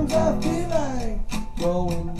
Sometimes I feel like going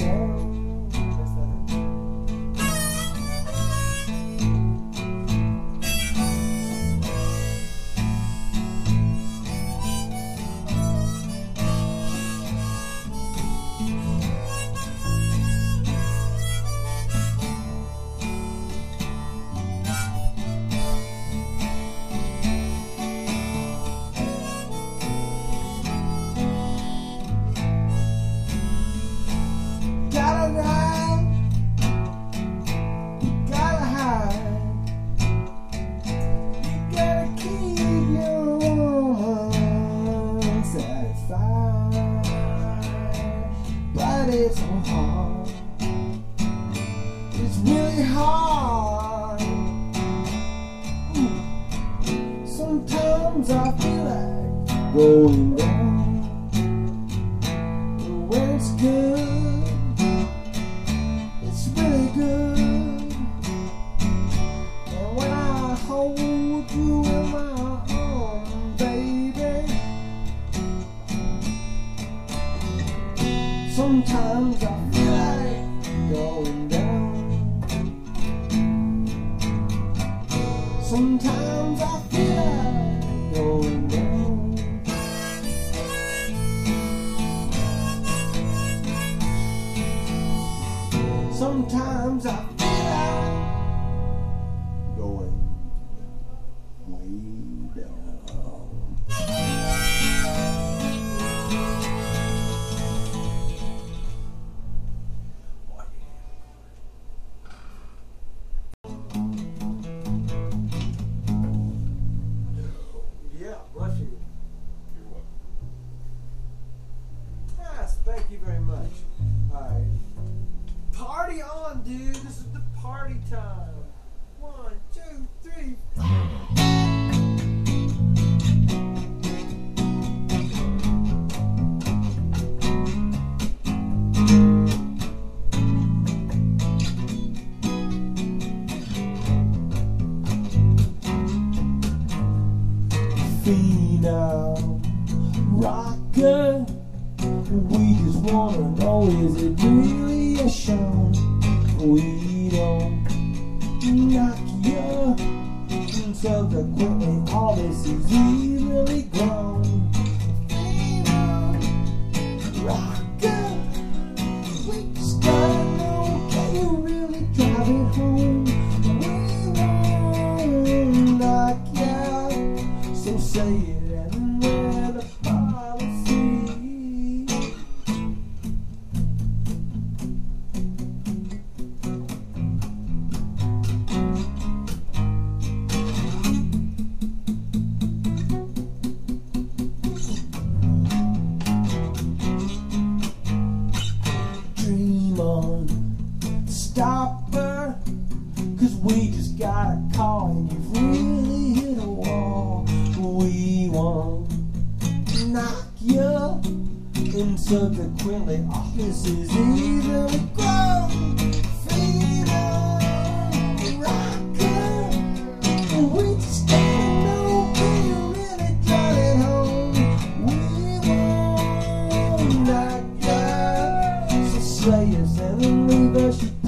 you. So slay us and leave us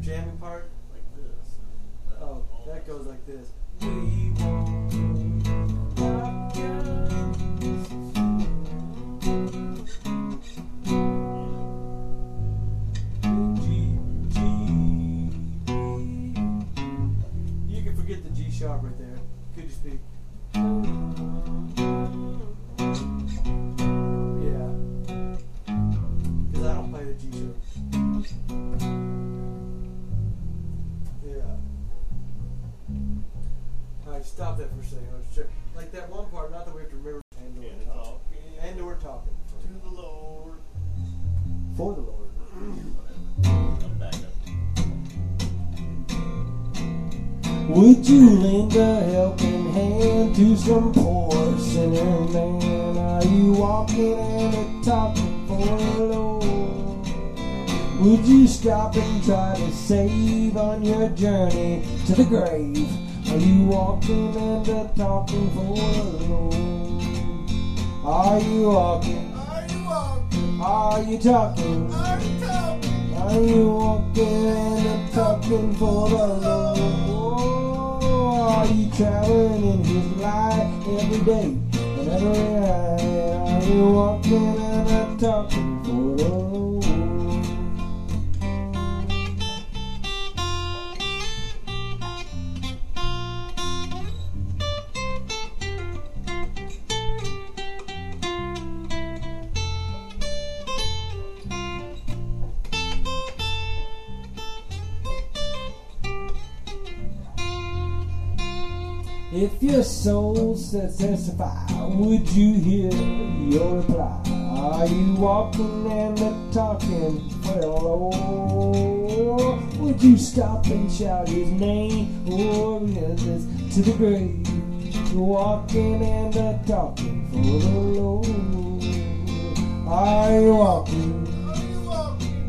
jamming a helping hand to some poor sinner man? Are you walking and a talking for the Lord? Would you stop and try to save on your journey to the grave? Are you walking and a talking for the Lord? Are you walking? Are you walking? Are you talking? Are you talking? Are you walking and talking for the Lord? Traveling in His light every day night? Are you walking and talking for the If your soul says testify, would you hear your reply? Are you walking and a talking for the Lord? Would you stop and shout his name or this to the grave? Walking and a talking for the Lord. Are you walking?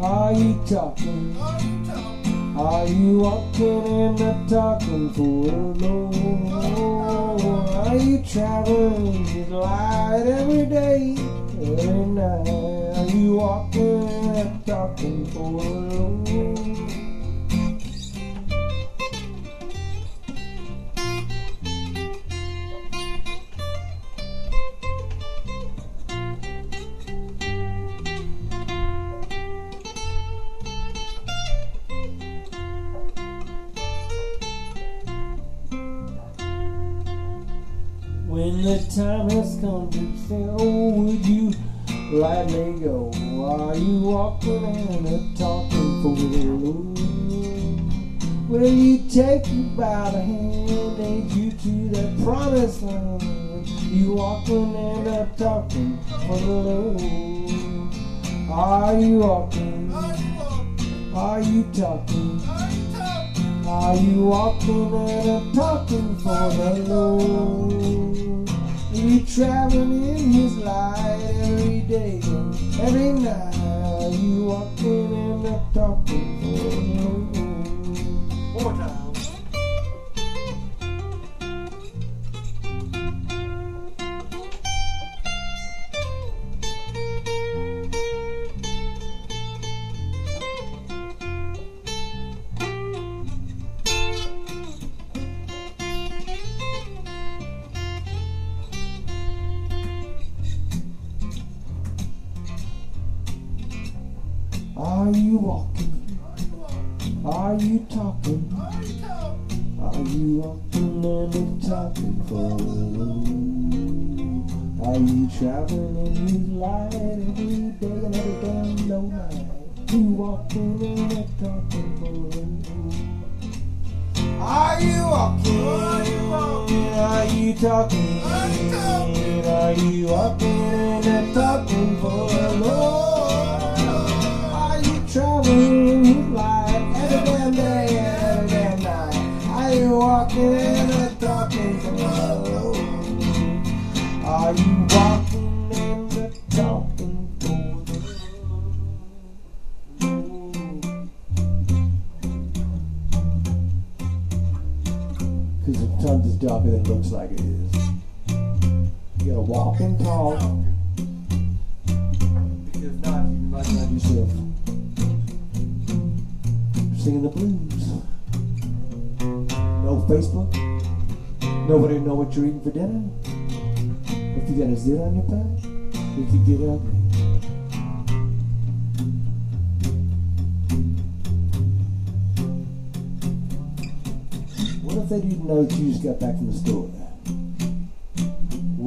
Are you talking? Are you walking and not talking for the Lord? Are you traveling His light every day, every night? Are you walking and not talking for the Lord? Let me go? Are you walking and a talking Lord? Will you take you by the hand, lead you to that promised land? You walking and a talking for the Lord? Are you walking? Are you talking? Are you walking and a talking for the Lord? You traveling in His light every day every night? You walking and a talking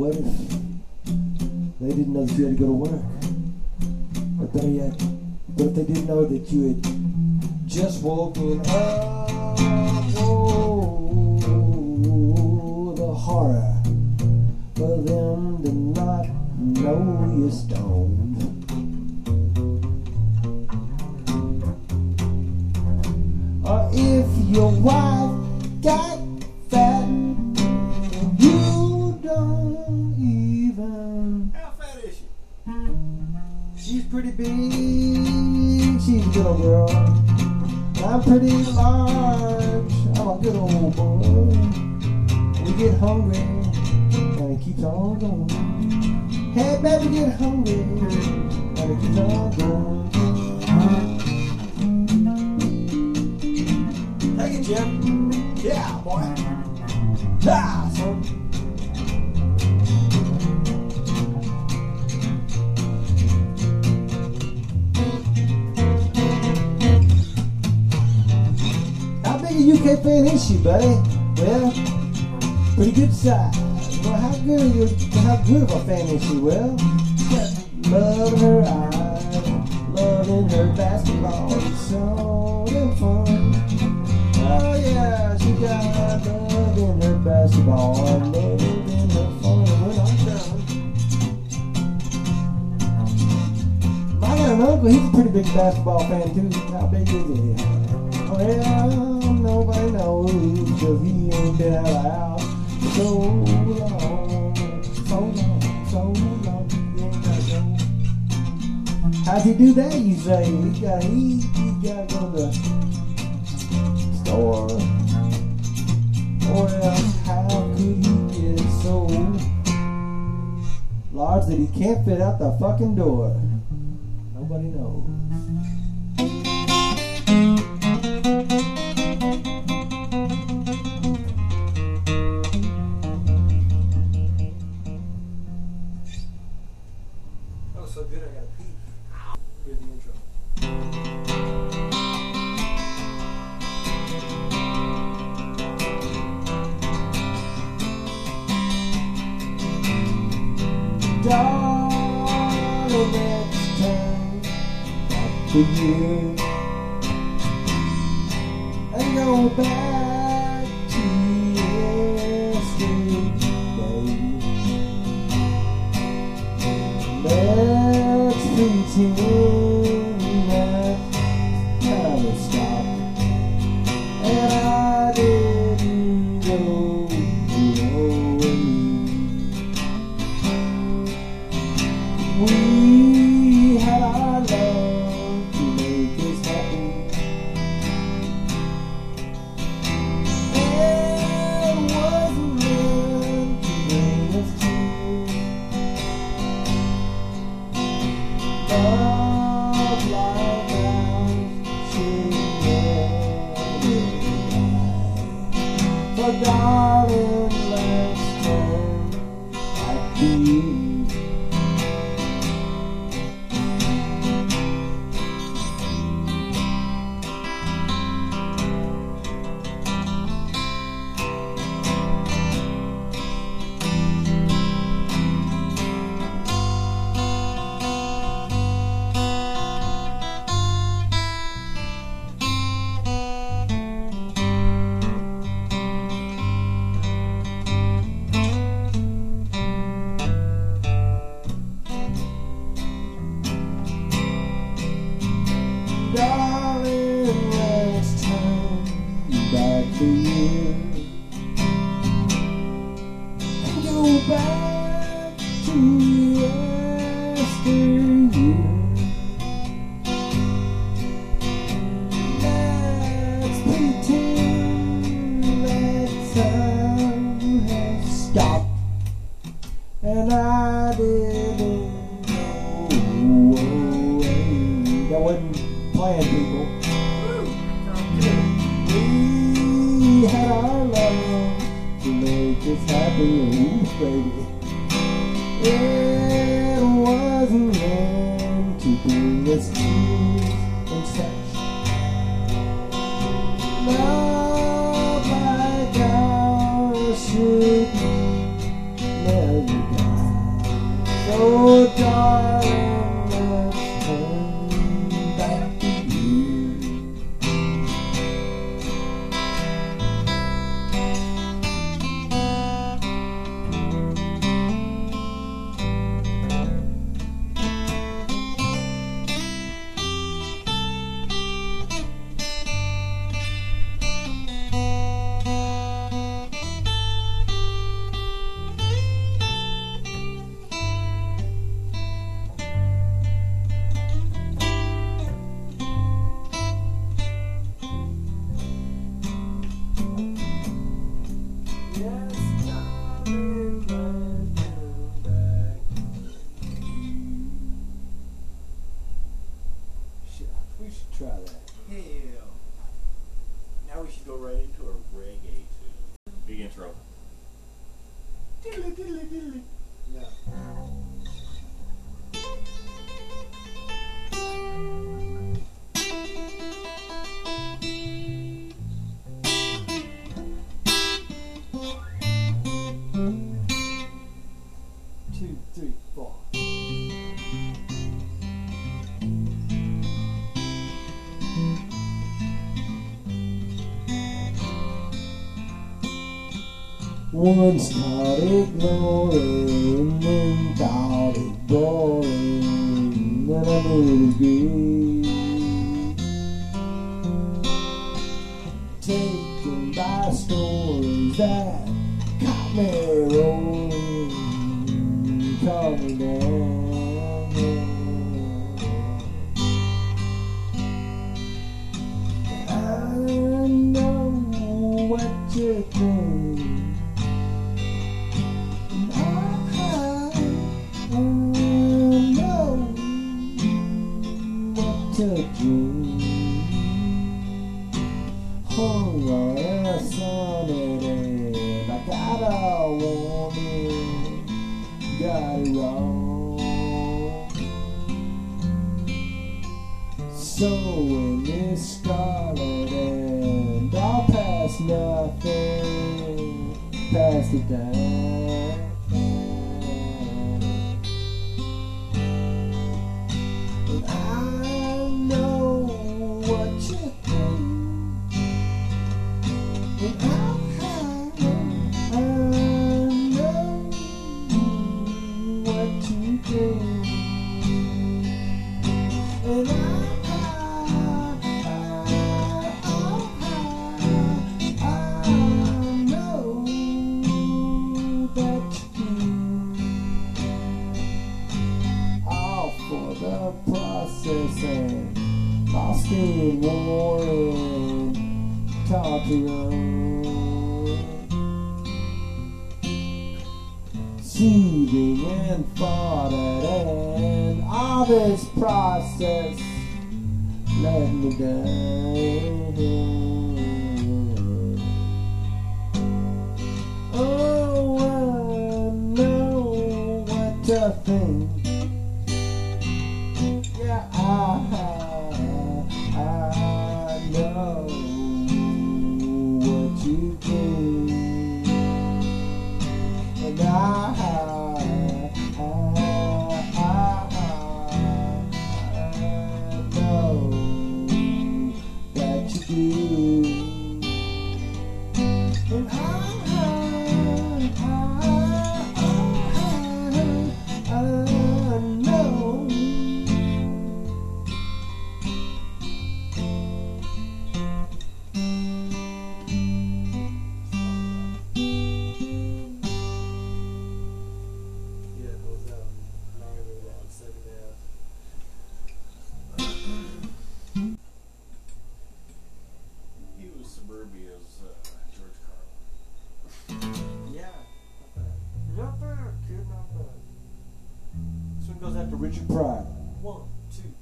If they didn't know that you had to go to work? Or better yet, what if they didn't know that you had just woken up? Oh, the horror for them to not know you're stoned. Or if your wife Pretty she's a good old girl. I'm pretty large, I'm a good old boy. We get hungry, and it keeps on going. Hey, baby, get hungry, and it keeps on going. Take Jim. Yeah, she, buddy? Well, pretty good size. Well, how good you, how good of a fan is she? Well, love in her eyes, love in her basketball. It's so damn fun. Oh yeah, she got love in her basketball, love in her fun. We're not done. Got an uncle, he's a pretty big basketball fan too. How big is he? Oh nobody the house for so long, so long, so long. How'd he do that, you say? Gotta eat, he gotta go to the store. Or else, how could he get so large that he can't fit out the fucking door? Nobody knows. Back Once not ignoring. Ruby is uh, George Carlin. Yeah, not bad. Not bad, kid, not bad. This one goes out to Richard Pryor. One, two.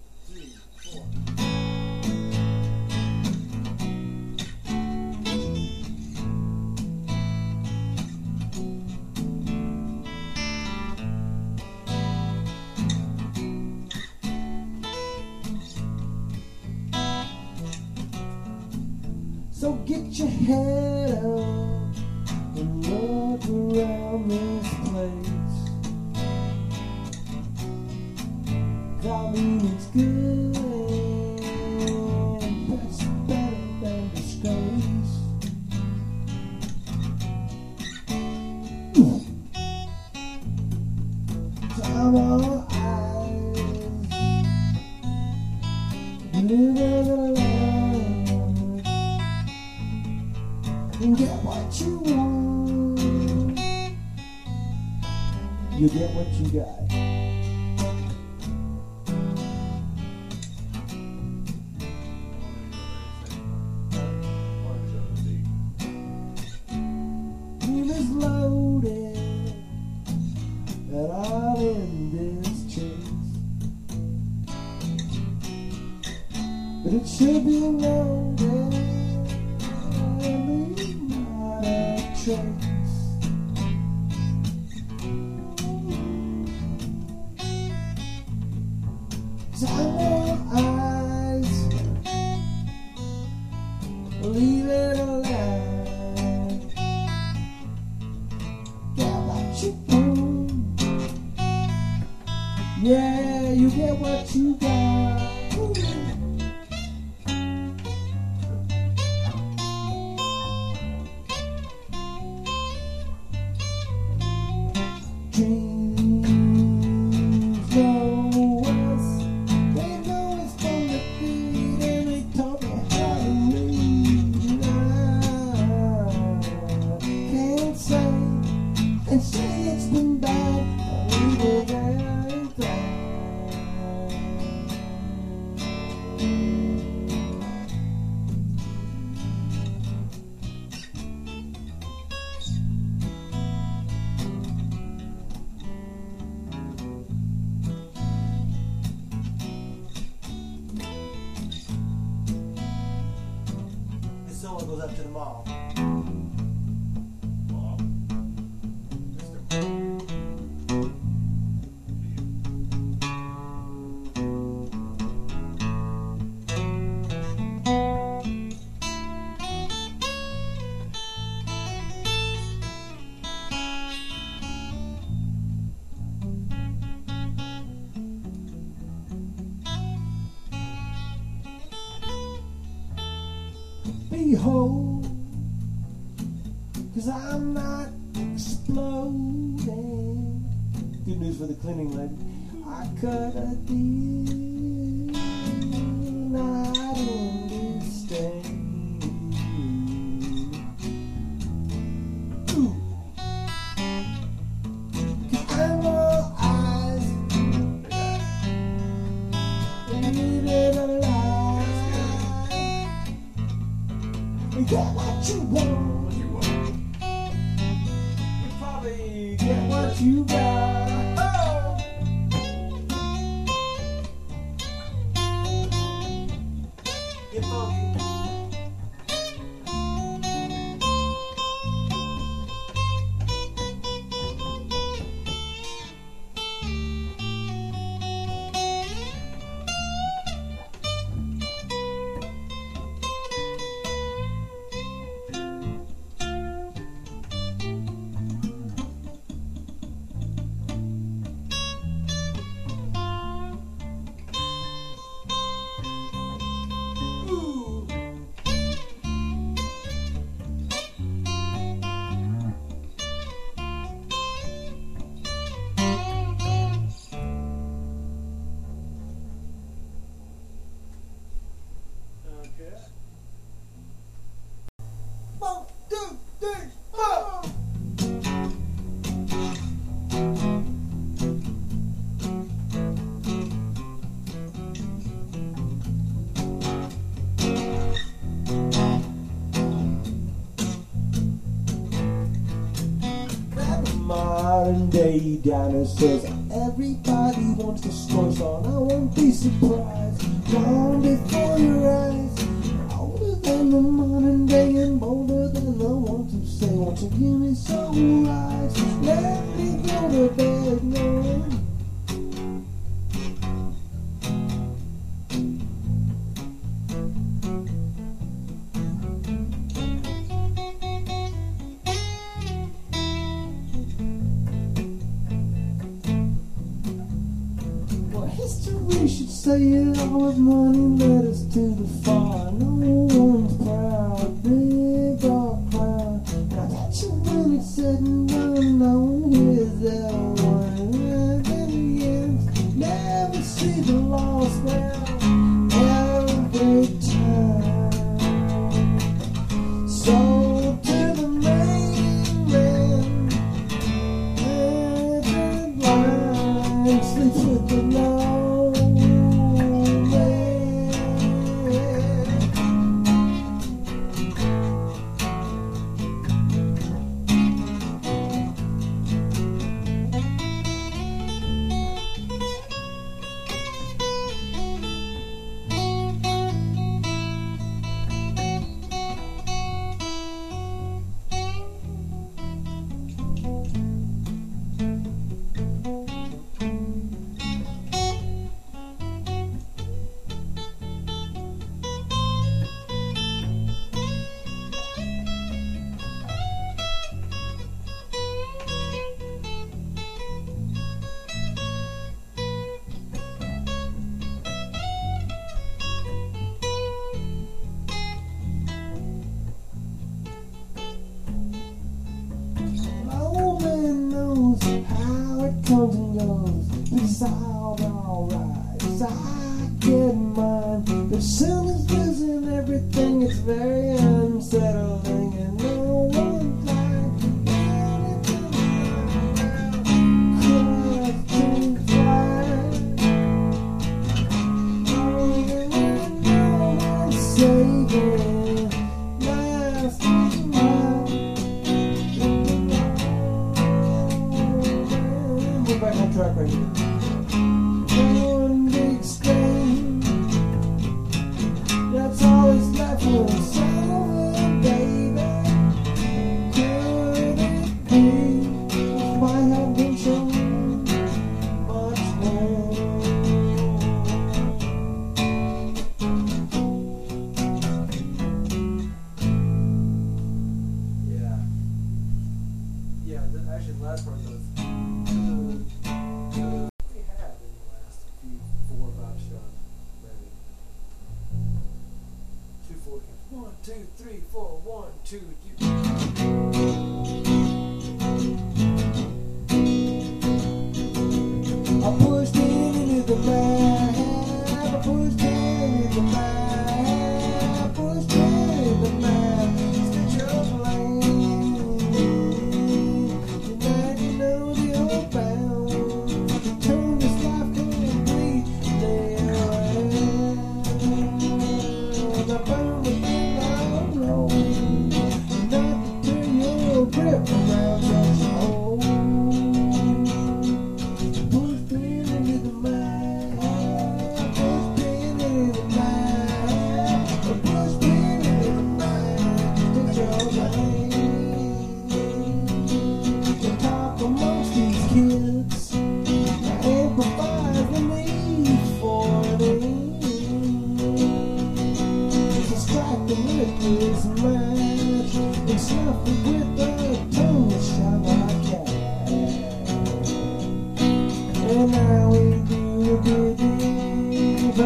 you get what Yeah, you get what you got. Ooh. what you want. You probably get what you got. dinosaurs. Everybody wants to destroy, so I won't be surprised. Gone before your eyes. History should say it all with money letters to the fire. No one's proud, big or proud. Now that's your minute sitting for you.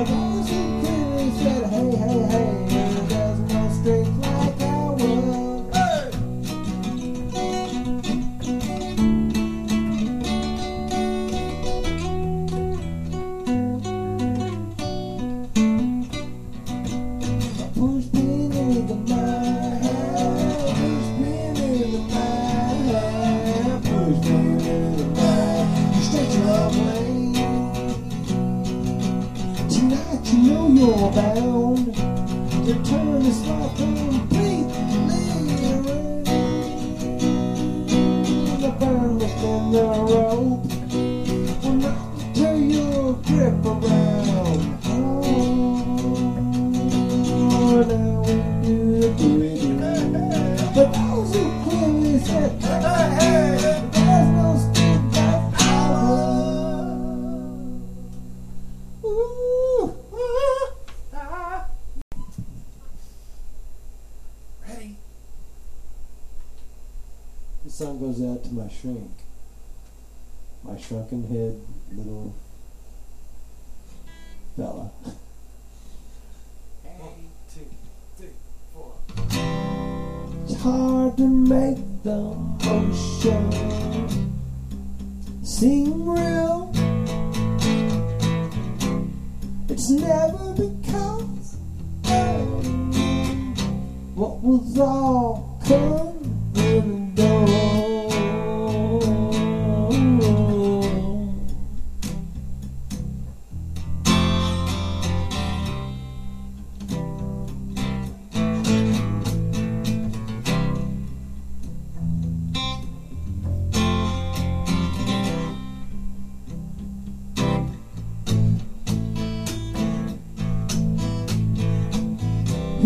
the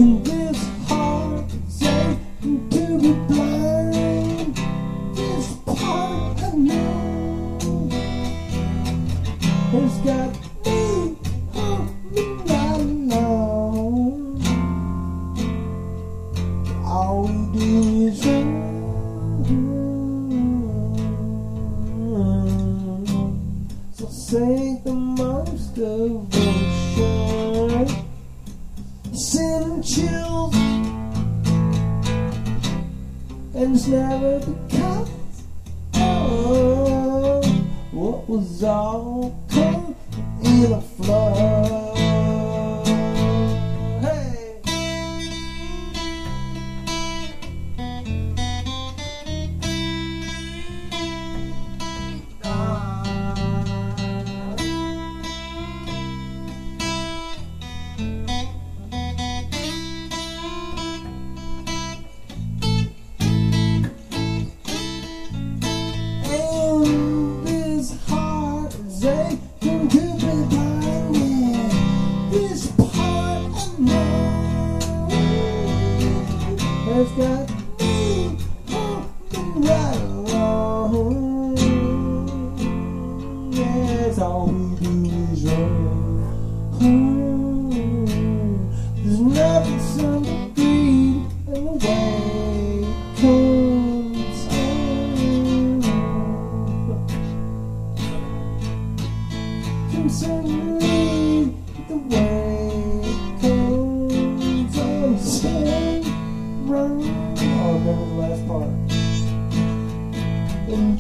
This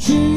Intrigued,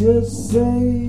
just say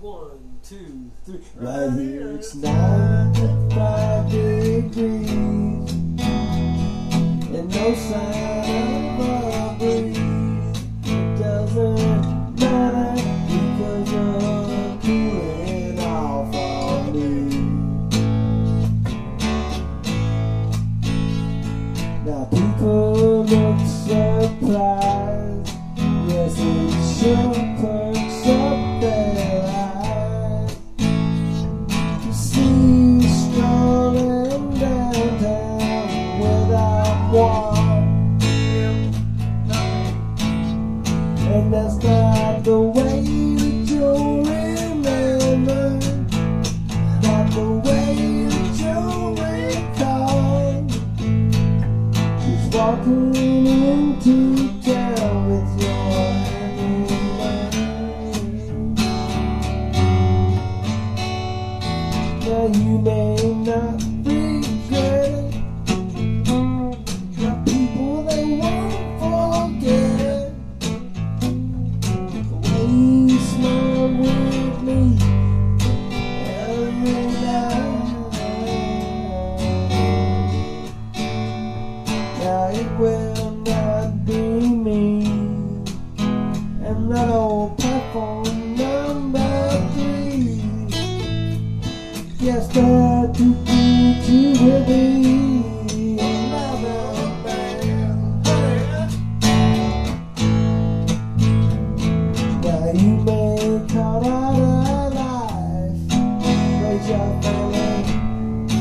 One, two, three. Right, here it's nine and five degrees and no sign.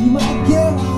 my girl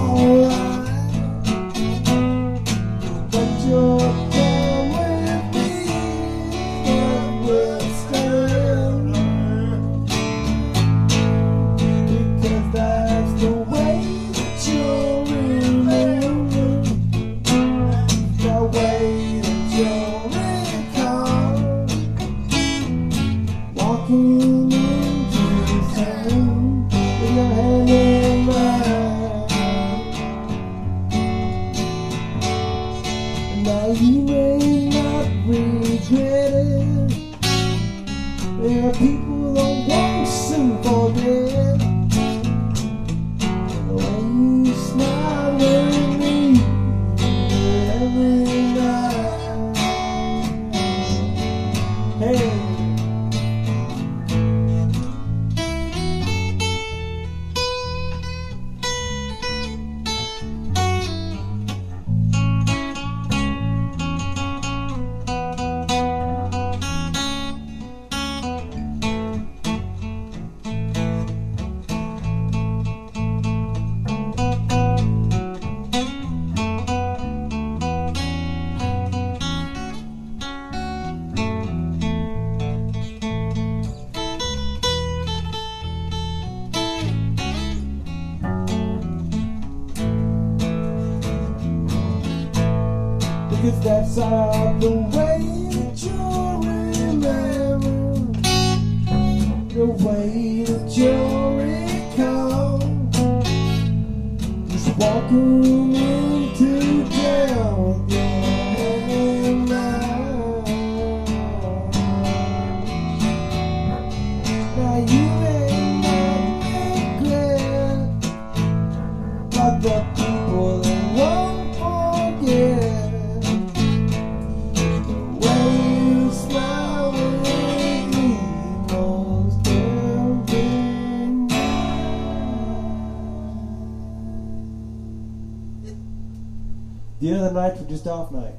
had just off night.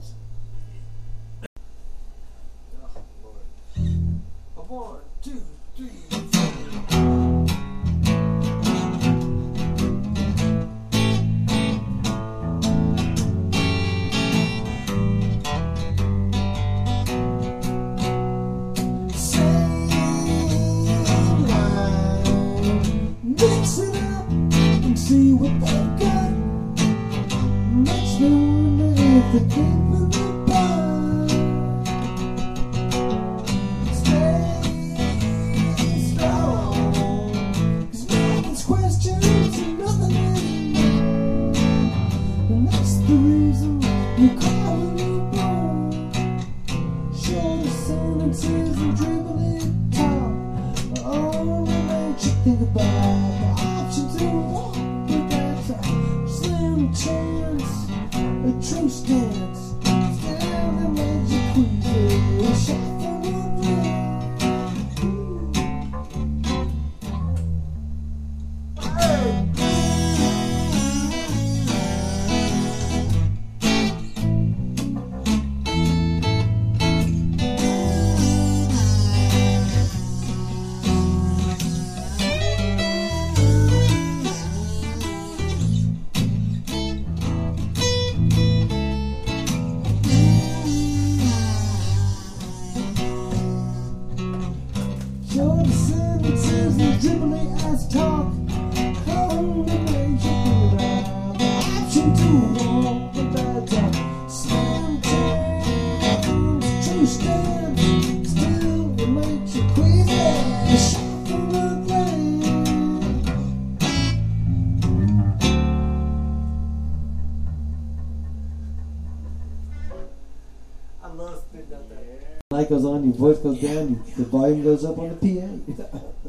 goes on, your voice goes down, the volume goes up on the PA.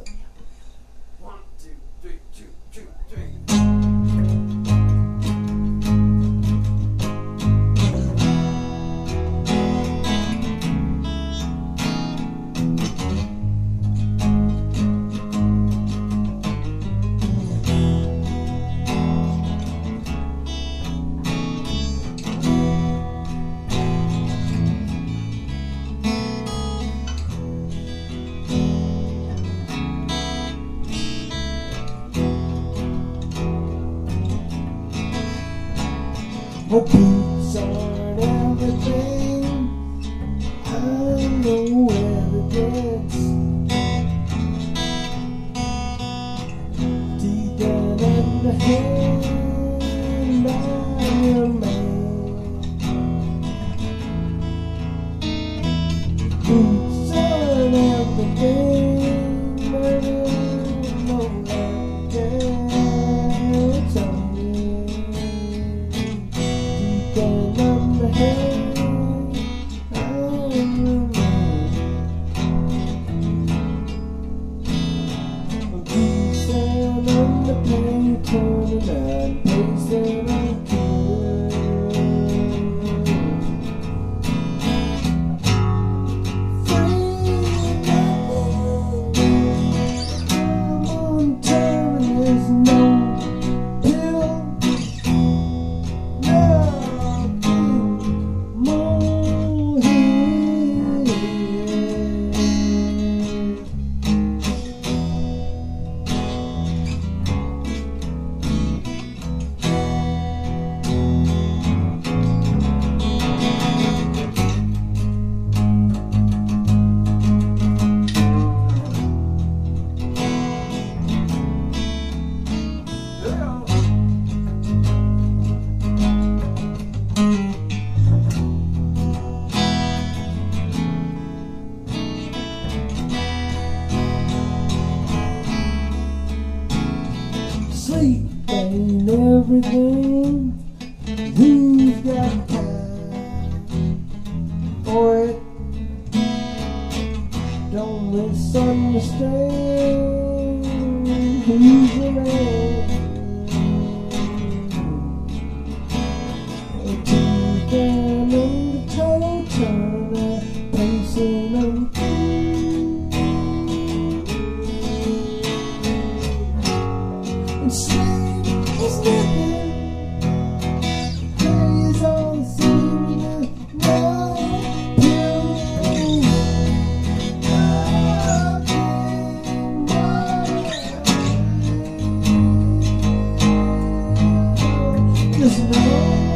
Just know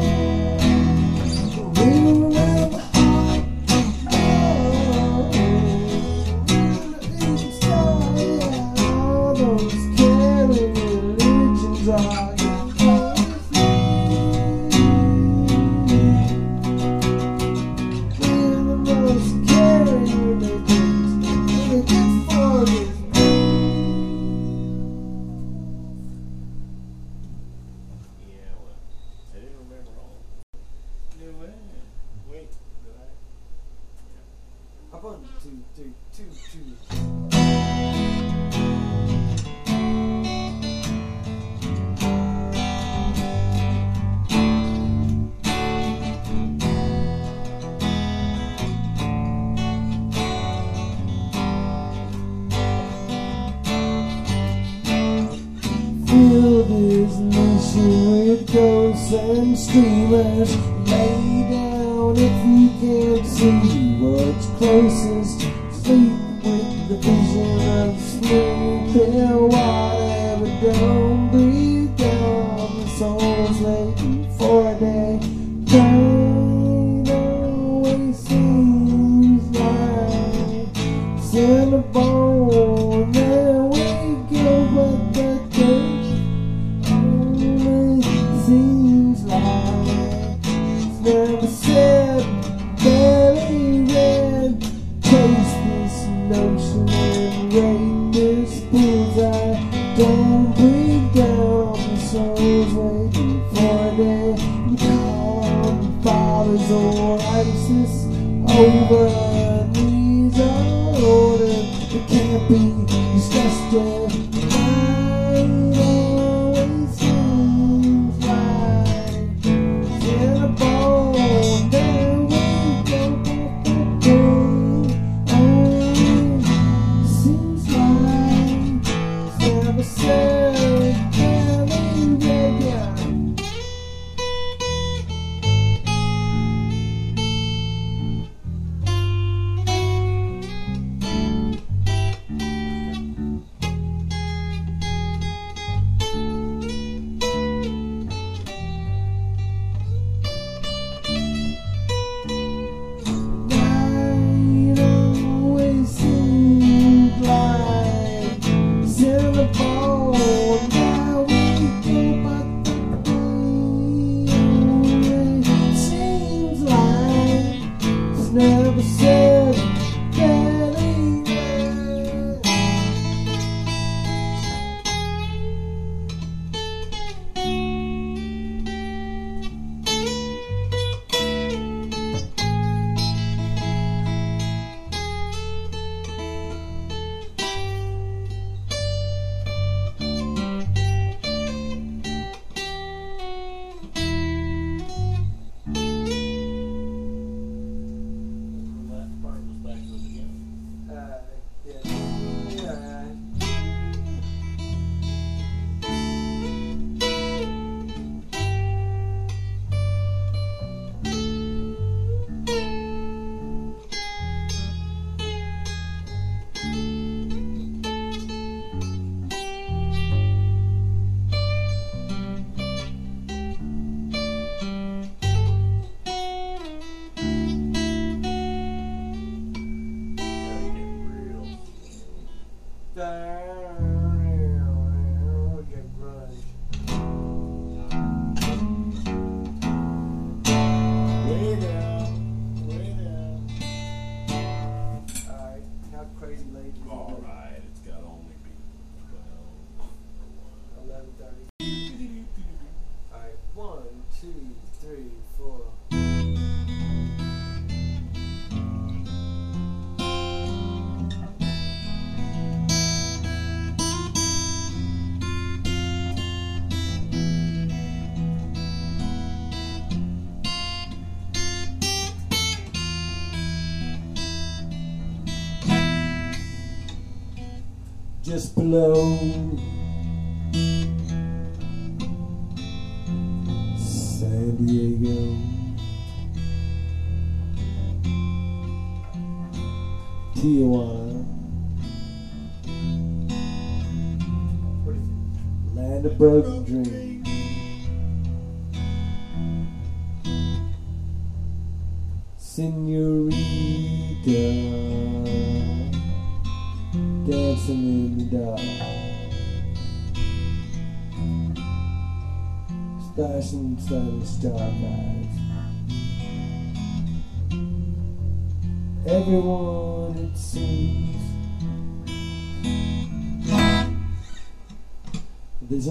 disgusted. Just below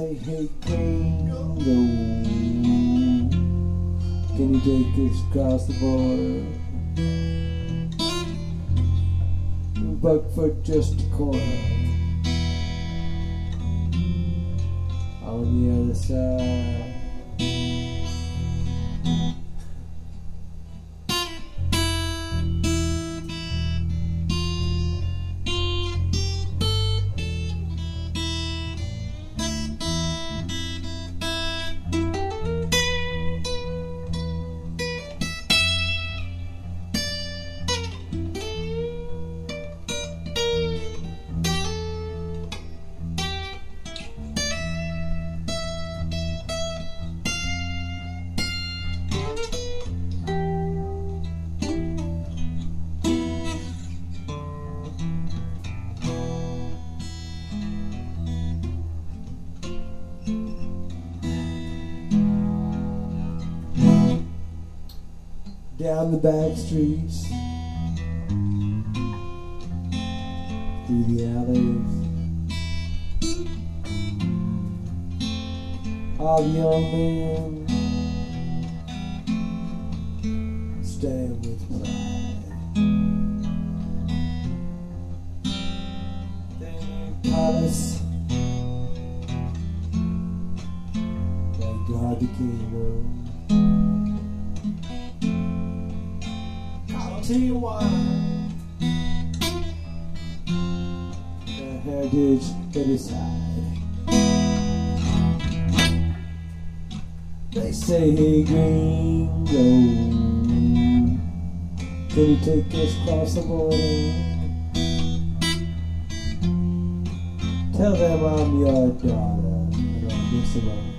say, hey gringo Can you take us across the border? Buck for just a corner On the other side down the back streets, through the alleys. All the young men across the border? Tell them I'm your daughter. I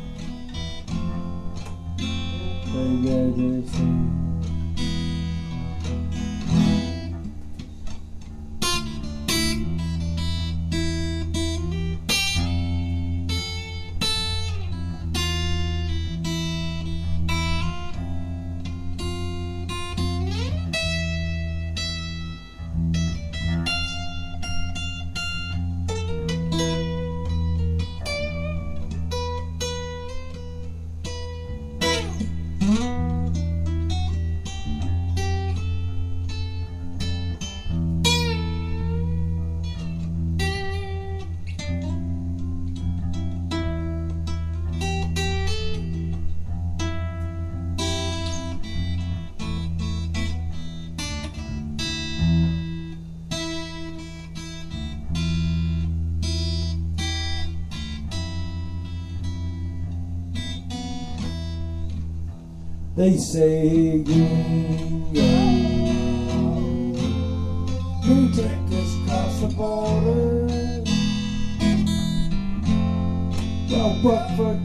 They say take us across the border Well, but